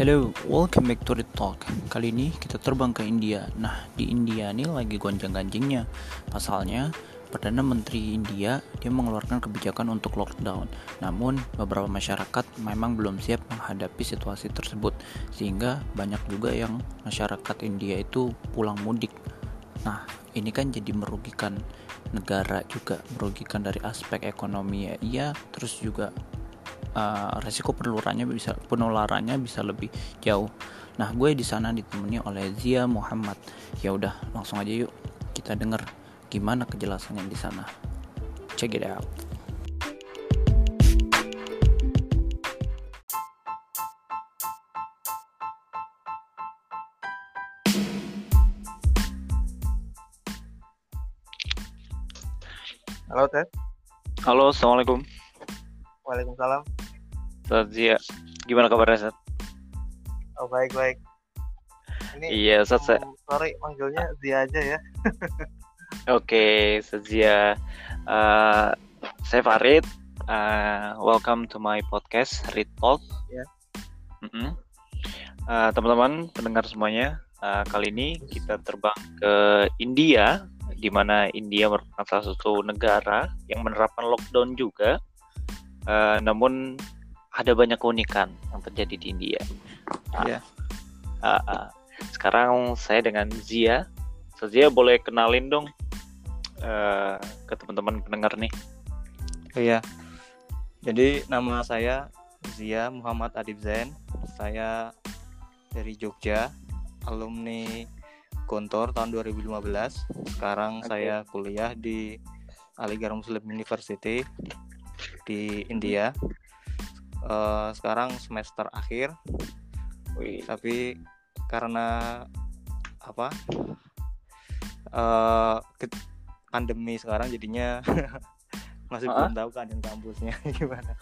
Hello, welcome back to the talk. Kali ini kita terbang ke India. Nah, di India ini lagi gonjang-ganjingnya. Pasalnya, Perdana Menteri India dia mengeluarkan kebijakan untuk lockdown. Namun, beberapa masyarakat memang belum siap menghadapi situasi tersebut, sehingga banyak juga yang masyarakat India itu pulang mudik. Nah, ini kan jadi merugikan negara juga, merugikan dari aspek ekonomi ya. Iya, terus juga uh, resiko penularannya bisa penularannya bisa lebih jauh. Nah, gue di sana ditemani oleh Zia Muhammad. Ya udah, langsung aja yuk kita denger gimana kejelasannya di sana. Check it out. Halo Ted. Halo, assalamualaikum. Waalaikumsalam. Ustaz Zia, gimana kabarnya Ustaz? Oh baik baik. Ini Iya, Ustaz. saya- sorry manggilnya Zia aja ya. Oke, Ustaz Zia. Uh, saya Farid. Uh, welcome to my podcast Read Talk. Ya. Mm-mm. Uh, teman-teman pendengar semuanya, uh, kali ini kita terbang ke India, di mana India merupakan salah satu negara yang menerapkan lockdown juga. Uh, namun ada banyak keunikan yang terjadi di India. Iya. Uh, uh, sekarang saya dengan Zia. So, Zia boleh kenalin dong uh, ke teman-teman pendengar nih. Iya. Jadi nama saya Zia Muhammad Adib Zain. Saya dari Jogja, alumni Gontor tahun 2015. Sekarang Oke. saya kuliah di Aligarh Muslim University di India. Eh, sekarang semester akhir, Wih, tapi karena apa? eh, ke- pandemi sekarang jadinya masih Ah? belum tahu keadaan kampusnya gimana.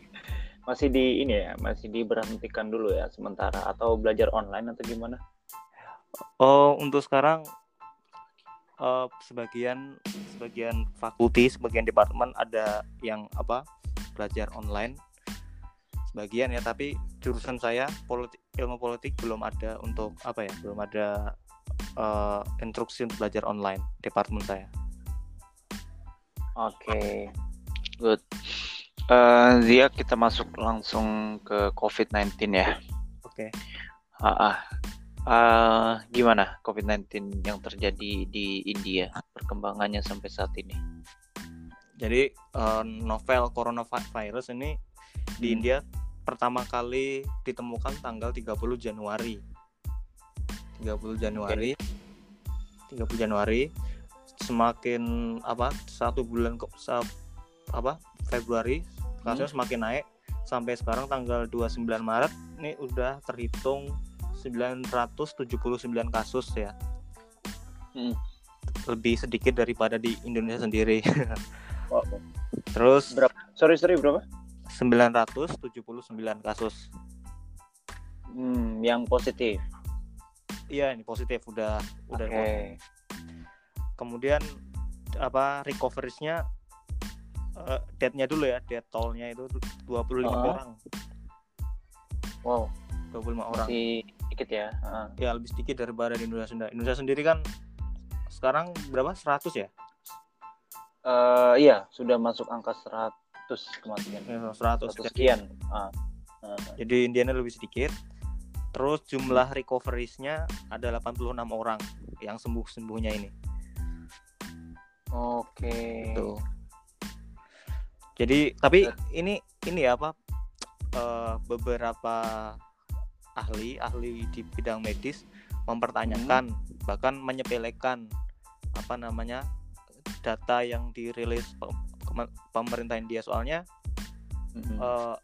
masih di ini ya, masih diberhentikan dulu ya sementara atau belajar online atau gimana? Oh, untuk sekarang eh, sebagian sebagian fakulti, sebagian departemen ada yang apa belajar online. Sebagian ya, tapi jurusan saya politik, ilmu politik belum ada untuk apa ya, belum ada eh, instruksi untuk belajar online departemen saya. Oke, good. Eh, Zia kita masuk langsung ke COVID-19 ya. Oke. Ah, ah. Eh, gimana COVID-19 yang terjadi di India perkembangannya sampai saat ini? Jadi eh, novel coronavirus ini di Hmm. India pertama kali ditemukan tanggal 30 Januari. 30 Januari. 30 Januari semakin apa? Satu bulan kok sa- apa? Februari kasusnya semakin naik sampai sekarang tanggal 29 Maret ini udah terhitung 979 kasus ya. Hmm. Lebih sedikit daripada di Indonesia sendiri. Oh, Terus berapa? Sorry, sorry berapa? 979 kasus. Hmm, yang positif. Iya, ini positif udah udah Oke. positif. Kemudian apa recovery-nya eh, dulu ya, death toll-nya itu 25 Ah. orang. Wow, 25 orang. masih dikit ya. Ah. Ya lebih sedikit daripada di Indonesia sendiri. Indonesia sendiri kan sekarang berapa? 100 ya? Eh, iya, sudah masuk angka 100 kematian. Ya, 100. 100 Jadi, sekian. Ah. Ah. jadi Indiana lebih sedikit. Terus jumlah recoveries-nya ada 86 orang yang sembuh-sembuhnya ini. Oke. Gitu. Jadi tapi ini ini ya apa eh, beberapa ahli ahli di bidang medis mempertanyakan bahkan menyepelekan apa namanya data yang dirilis pemerintah India soalnya Mhm. eh,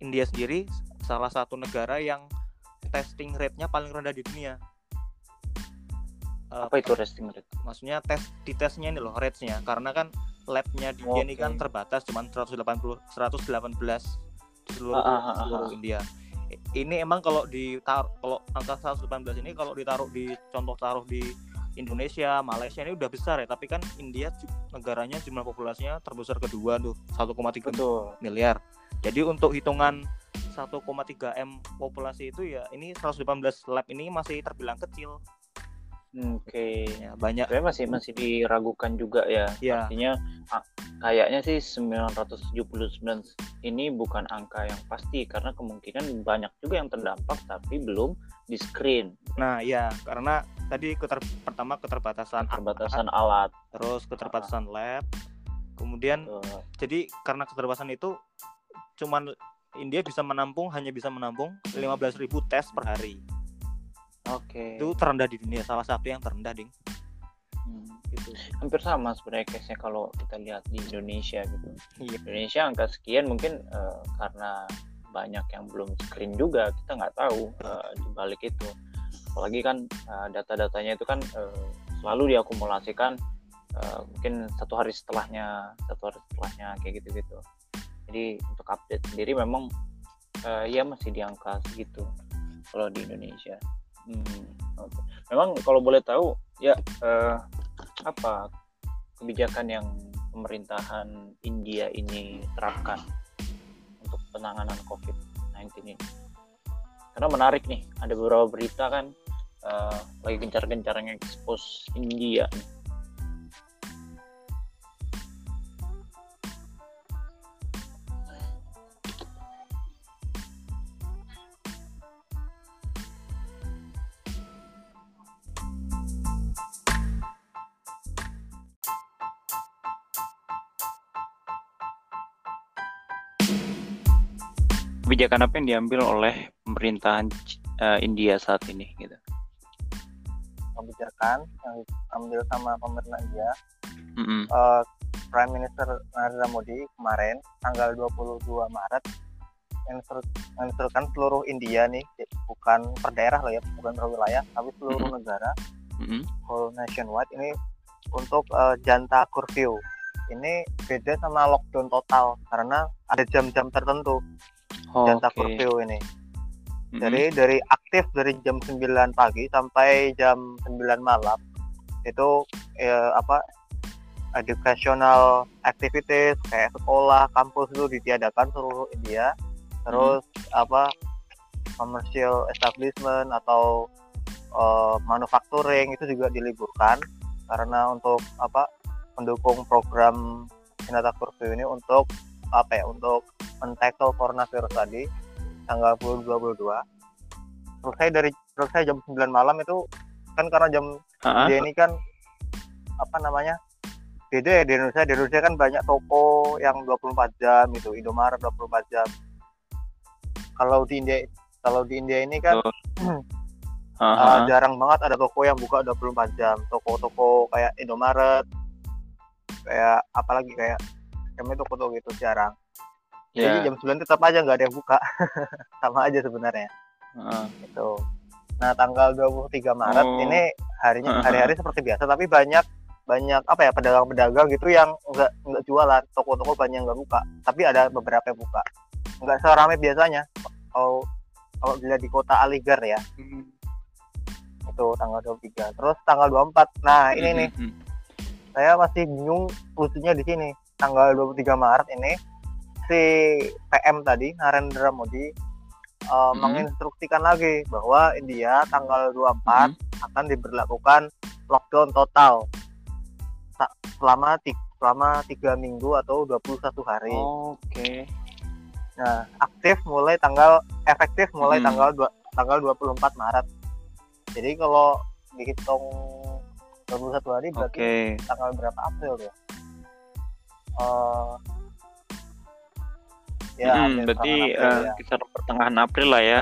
India sendiri salah satu negara yang testing rate-nya paling rendah di dunia. Eh, Apa itu resting rate? maksudnya tes di tesnya ini loh rates-nya karena kan labnya di India ini kan terbatas cuman 180 118 di seluruh, Ah, ah, ah, seluruh ah. India ini emang kalau ditaruh kalau angka 118 ini kalau ditaruh di contoh taruh di Indonesia Malaysia ini udah besar ya tapi kan India negaranya jumlah populasinya terbesar kedua tuh 1,3 Betul. miliar jadi untuk hitungan 1,3 m populasi itu ya ini 118 lab ini masih terbilang kecil Oke. ya banyak Sebenarnya masih masih diragukan juga ya. ya Artinya ah, kayaknya sih 979 ini bukan angka yang pasti karena kemungkinan banyak juga yang terdampak tapi belum di screen nah ya karena tadi keter pertama keterbatasan alat, perbatasan alat. terus keterbatasan lab kemudian Betul. jadi karena keterbatasan itu cuman India bisa menampung hanya bisa menampung 15.000 tes per hari Oke. itu terendah di dunia salah satu yang terendah ding Hmm. gitu Hampir sama sebenarnya case-nya kalau kita lihat di Indonesia gitu. iya Indonesia angka sekian mungkin eh, karena banyak yang belum screen juga kita nggak tahu eh, di balik itu apalagi kan eh, data-datanya itu kan eh, selalu diakumulasikan eh, mungkin satu hari setelahnya satu hari setelahnya kayak gitu-gitu jadi untuk update sendiri memang eh, ya masih di angka segitu kalau di Indonesia Hmm, oke. memang kalau boleh tahu ya eh, apa kebijakan yang pemerintahan India ini terapkan untuk penanganan COVID-19 ini. Karena menarik nih, ada beberapa berita kan eh, lagi gencar-gencarnya expose India. nih. Kebijakan apa yang diambil oleh pemerintahan eh, India saat ini gitu? kebijakan yang diambil sama pemerintah India Mm-mm. eh, Prime Minister Narendra Modi kemarin tanggal 22 Maret menginstru- menginstruksikan seluruh India nih bukan per daerah loh ya bukan per wilayah tapi seluruh Mhm. negara Mm-mm. whole nationwide ini untuk eh, janta curfew ini beda sama lockdown total karena ada jam-jam tertentu Oh, janta oke. curfew ini jadi dari aktif dari jam 9 pagi sampai jam 9 malam itu eh, apa educational activities kayak sekolah, kampus itu ditiadakan seluruh India. Terus apa commercial establishment atau eh, manufacturing itu juga diliburkan karena untuk apa mendukung program Sinata Curfew ini untuk apa ya untuk men-tackle coronavirus tadi tanggal 22 selesai dari selesai jam 9 malam itu kan karena jam Ha-ha. dia ini kan apa namanya beda ya di Indonesia di Indonesia kan banyak toko yang 24 jam itu Indomaret 24 jam kalau di India kalau di India ini kan uh, Ha-ha. jarang banget ada toko yang buka 24 jam toko-toko kayak Indomaret kayak apalagi kayak kami toko-toko gitu jarang. Jadi jam 9 tetap aja nggak ada yang buka. Sama aja sebenarnya. Ha-ha. itu nah tanggal 23 Maret Oh. ini harinya hari-hari seperti biasa tapi banyak banyak apa ya pedagang-pedagang gitu yang nggak nggak jualan. Toko-toko banyak nggak buka. Tapi ada beberapa yang buka. Nggak seramai biasanya. Kalau kalau dilihat di kota Aligar ya. Itu tanggal 23 terus tanggal 24 nah ini nih. Mm-mm. saya masih bingung lucunya di sini tanggal 23 Maret ini si PM tadi Narendra Modi uh, Mhm. menginstruksikan lagi bahwa India tanggal 24 Mm-mm. akan diberlakukan lockdown total selama selama tiga minggu atau 21 hari. Oke. Nah, aktif mulai tanggal efektif mulai Mhm. tanggal dua, tanggal 24 Maret. Jadi kalau dihitung 21 hari berarti Oke. tanggal berapa April ya? Eh ya, Mm, April, berarti April, eh, ya. kisaran pertengahan April lah ya.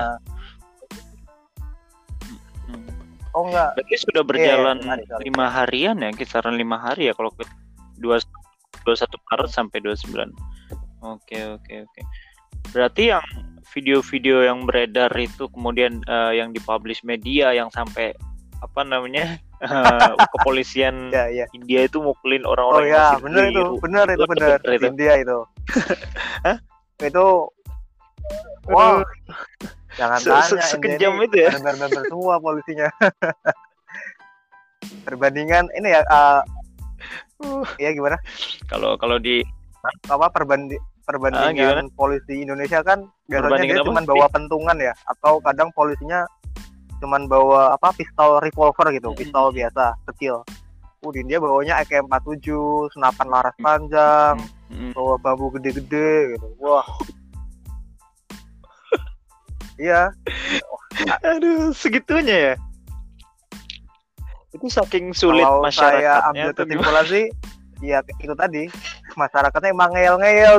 Mm. Oh enggak, Berarti sudah berjalan lima hari, sorry. lima harian ya, kisaran lima hari ya kalau ke dua 21 Maret sampai 29. Oke oke oke. Berarti yang video-video yang beredar itu kemudian eh, yang dipublish media yang sampai apa namanya eh, kepolisian ya ya. India itu mukulin Oh orang-orang yang ya, bener itu, bener itu bener. itu. India itu. Hah? Itu wow, jangan Se- se- tanya. Sekejam ini itu ya? Bener-bener semua polisinya. Perbandingan ini ya, eh, ya gimana? Kalau kalau di Apa perbanding perbandingan polisi Indonesia kan biasanya dia cuma bawa pentungan ya atau kadang polisinya cuman bawa apa pistol revolver gitu Hmm. pistol biasa kecil. Di dia bawanya AK47 senapan laras panjang Mm, bawa bambu gede-gede gitu. Wah. Iya. Aduh, segitunya ya. Itu saking sulit kalau saya masyarakatnya ambil tuh gimana? kesimpulan sih ya itu tadi. Masyarakatnya emang ngeyel-ngeyel.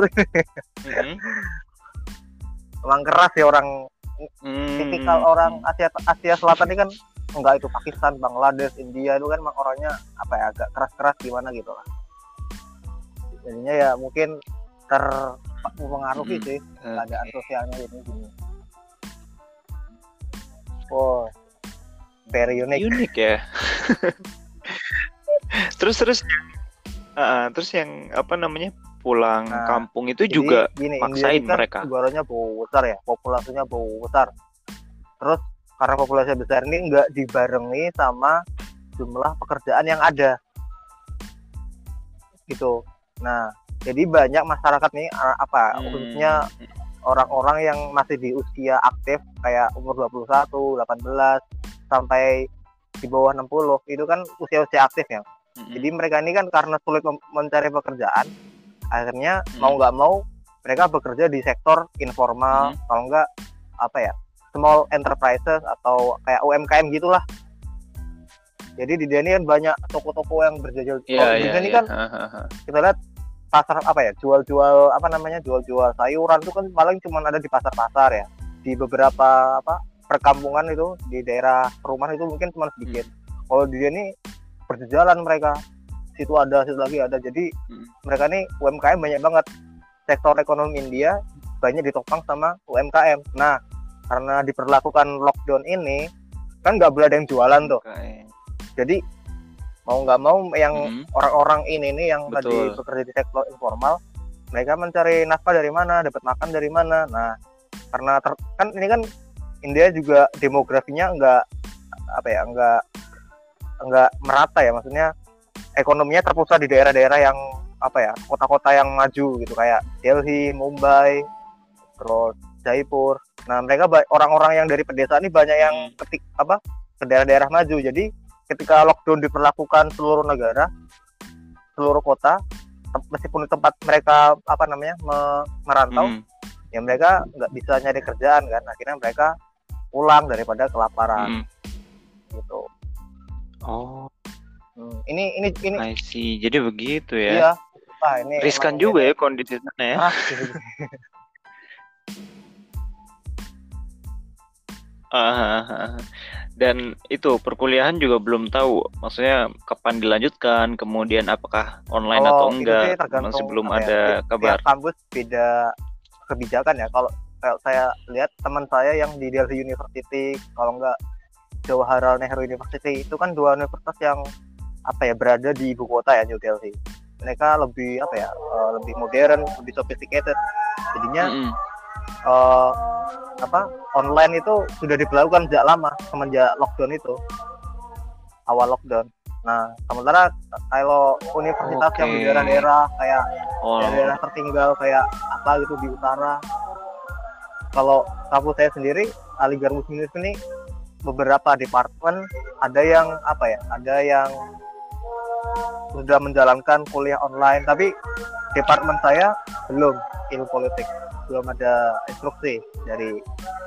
Mm, emang keras ya orang mm, tipikal orang Asia Asia Selatan ini kan enggak itu Pakistan, Bangladesh, India itu kan emang orangnya apa ya agak keras-keras gimana gitu lah. Jadinya ya mungkin ter mempengaruhi Mm-mm. sih keadaan sosialnya ini gini. Oh, very unique. unik ya. terus terus Ah, terus yang apa namanya pulang Nah, kampung itu Jadi, juga gini, maksain India kan mereka. Negaranya bau besar ya, populasinya besar. Terus karena populasi besar ini nggak dibarengi sama jumlah pekerjaan yang ada, gitu. Nah, jadi banyak masyarakat nih apa Hmm. khususnya orang-orang yang masih di usia aktif kayak umur 21, 18 sampai di bawah 60 itu kan usia-usia aktif ya. Mm-mm. Jadi mereka ini kan karena sulit mencari pekerjaan, akhirnya Hmm. mau nggak mau mereka bekerja di sektor informal, Hmm. kalau nggak apa ya small enterprises atau kayak UMKM gitulah. Jadi di ini kan banyak toko-toko yang berjajal. Iya, Kalau di iya, sini iya. kan Hahaha. kita lihat pasar apa ya jual-jual apa namanya jual-jual sayuran itu kan paling cuma ada di pasar-pasar ya. Di beberapa apa perkampungan itu di daerah perumahan itu mungkin cuma sedikit. Kalau di ini berjalan mereka situ ada situ lagi ada jadi Hmm. mereka nih UMKM banyak banget sektor ekonomi India banyak ditopang sama UMKM nah karena diperlakukan lockdown ini kan nggak boleh ada yang jualan tuh Oke. jadi mau nggak mau yang Mm-mm. orang-orang ini nih yang tadi Betul. bekerja di sektor informal mereka mencari nafkah dari mana dapat makan dari mana nah karena ter- kan ini kan India juga demografinya nggak apa ya nggak nggak merata ya maksudnya ekonominya terpusat di daerah-daerah yang apa ya kota-kota yang maju gitu kayak Delhi, Mumbai, terus Jaipur. Nah mereka orang-orang yang dari pedesaan ini banyak yang Hmm. ketik apa ke daerah-daerah maju. Jadi ketika lockdown diperlakukan seluruh negara, seluruh kota, meskipun di tempat mereka apa namanya me- merantau, Mm, ya mereka nggak bisa nyari kerjaan kan. Akhirnya mereka pulang daripada kelaparan mm. gitu. Oh, Hmm, Ini ini ini I see. Jadi begitu ya. iya. Ah, ini Riskan juga ini- ya kondisi sana ya. Ah, gitu. Ah, ah, ah. Dan itu perkuliahan juga belum tahu, maksudnya kapan dilanjutkan, kemudian apakah online atau Oh, itu enggak, masih belum ya, ada tiap- kabar. kampus beda kebijakan ya. Kalau kalau saya lihat teman saya yang di Delhi University, kalau enggak Jawaharlal Nehru University, itu kan dua universitas yang apa ya berada di ibu kota ya New Delhi. Mereka lebih apa ya, eh, lebih modern, lebih sophisticated. Jadinya Mm-mm. eh, apa online itu sudah diberlakukan sejak lama semenjak lockdown itu awal lockdown. Nah, sementara kalau universitas yang di daerah-daerah kayak Oh, daerah tertinggal kayak apa gitu di utara. Kalau kampus saya sendiri, Aligar Muslim ini beberapa departemen ada yang apa ya, ada yang sudah menjalankan kuliah online, tapi departemen saya belum ilmu politik, belum ada instruksi dari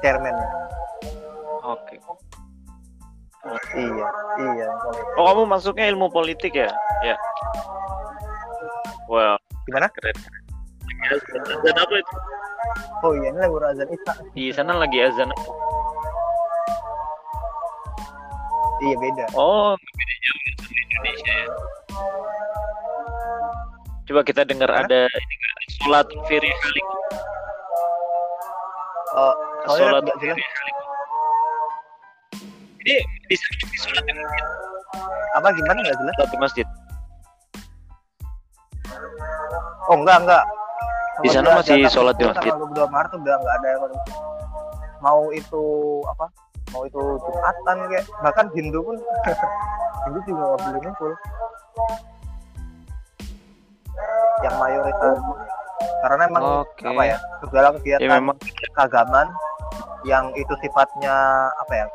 chairman. oke. Iya, iya. politik. Oh, kamu masuknya ilmu politik ya? Ya. Well, Gimana? keren. Dan apa itu? Oh iya, ini lagu azan Isya. Di sana lagi azan. Iya beda. Oh, beda Indonesia ya. Coba kita dengar Hah? ada ini sholat firi halik. Oh, soalnya Sholat firi halik. Jadi di di sholat di masjid. Apa gimana nggak jelas? Sholat di masjid. Oh enggak enggak. Di sana masih sholat di masjid. Tanggal 22 Maret udah nggak ada yang masjid. Mau itu apa? Mau itu Jumatan kayak. Bahkan Hindu pun. Hindu juga nggak boleh ngumpul. Yang mayoritas. Karena emang Oke. apa ya segala kegiatan Ya memang. keagamaan yang itu sifatnya apa ya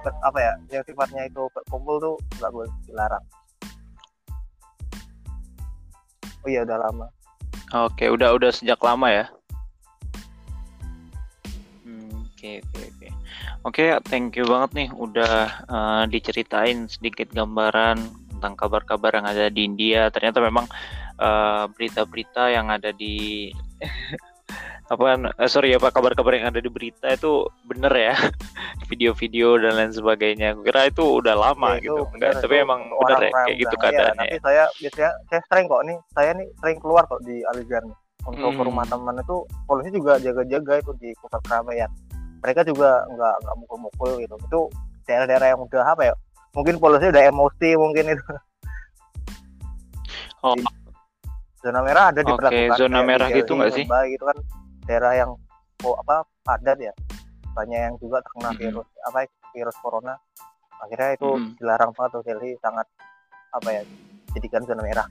ber- apa ya yang sifatnya itu berkumpul tuh nggak boleh dilarang. Oh iya udah lama. Oke, udah udah sejak lama ya. Hmm, Oke oke oke. Oke, thank you banget nih udah eh, diceritain sedikit gambaran tentang kabar-kabar yang ada di India. Ternyata memang eh, berita-berita yang ada di apa eh, sorry ya Pak kabar-kabar yang ada di berita itu bener ya video-video dan lain sebagainya. Kira itu udah lama Ya, itu gitu. Enggak, tapi emang bener ya kayak gitu. Iya, keadaannya. tapi saya biasanya saya sering kok nih saya nih sering keluar kok di Aligar nih untuk ke Hmm. rumah teman itu polisi juga jaga-jaga itu di pusat keramaian mereka juga nggak nggak mukul-mukul gitu itu daerah-daerah yang udah apa ya mungkin polisi udah emosi mungkin itu Oh. Di zona merah ada Oke, diberlakukan zona di merah gitu Delhi, nggak sih? Gitu kan daerah yang oh, apa padat ya banyak yang juga terkena Mhm. virus apa virus corona akhirnya itu Mhm. dilarang banget tuh Delhi sangat apa ya jadikan zona merah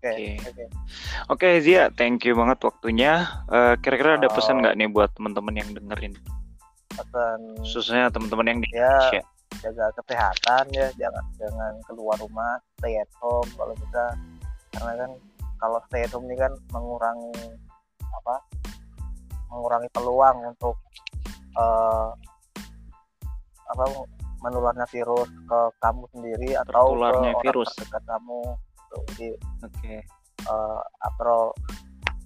oke Oke. oke Zia, thank you banget waktunya. Eh, Kira-kira ada pesan Oh. nggak nih buat teman-teman yang dengerin, pesan khususnya teman-teman yang di ya Indonesia? jaga kesehatan ya jangan jangan keluar rumah stay at home kalau bisa karena kan kalau stay at home ini kan mengurangi apa mengurangi peluang untuk eh, apa menularnya virus ke kamu sendiri atau ke orang virus. terdekat kamu Tuh, jadi Oke. eh, atau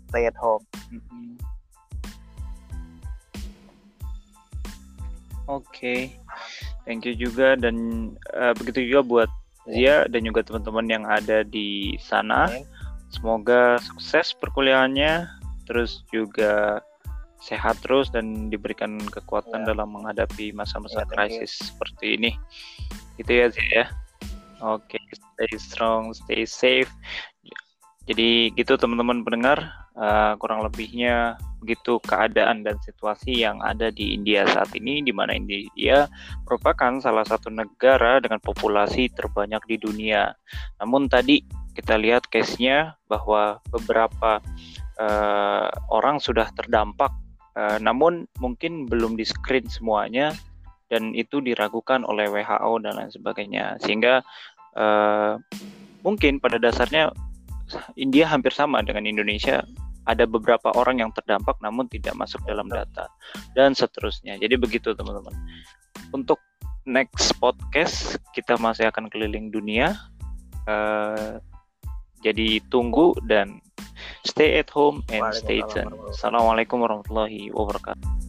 stay at home Mm-mm. Oke, thank you juga dan eh, begitu juga buat Zia dan juga teman-teman yang ada di sana. Semoga sukses perkuliahannya, terus juga sehat terus dan diberikan kekuatan Ya. dalam menghadapi masa-masa Ya, thank you. krisis seperti ini. Gitu ya Zia ya. Oke, stay strong, stay safe. Jadi gitu teman-teman pendengar, eh, kurang lebihnya begitu keadaan dan situasi yang ada di India saat ini, di mana India merupakan salah satu negara dengan populasi terbanyak di dunia. Namun tadi kita lihat case-nya bahwa beberapa eh, orang sudah terdampak, eh, namun mungkin belum di screen semuanya dan itu diragukan oleh WHO dan lain sebagainya, sehingga eh, mungkin pada dasarnya India hampir sama dengan Indonesia. Ada beberapa orang yang terdampak namun tidak masuk dalam data dan seterusnya. Jadi begitu teman-teman. Untuk next podcast kita masih akan keliling dunia. Eh, jadi tunggu dan stay at home and stay tuned. Assalamualaikum warahmatullahi wabarakatuh.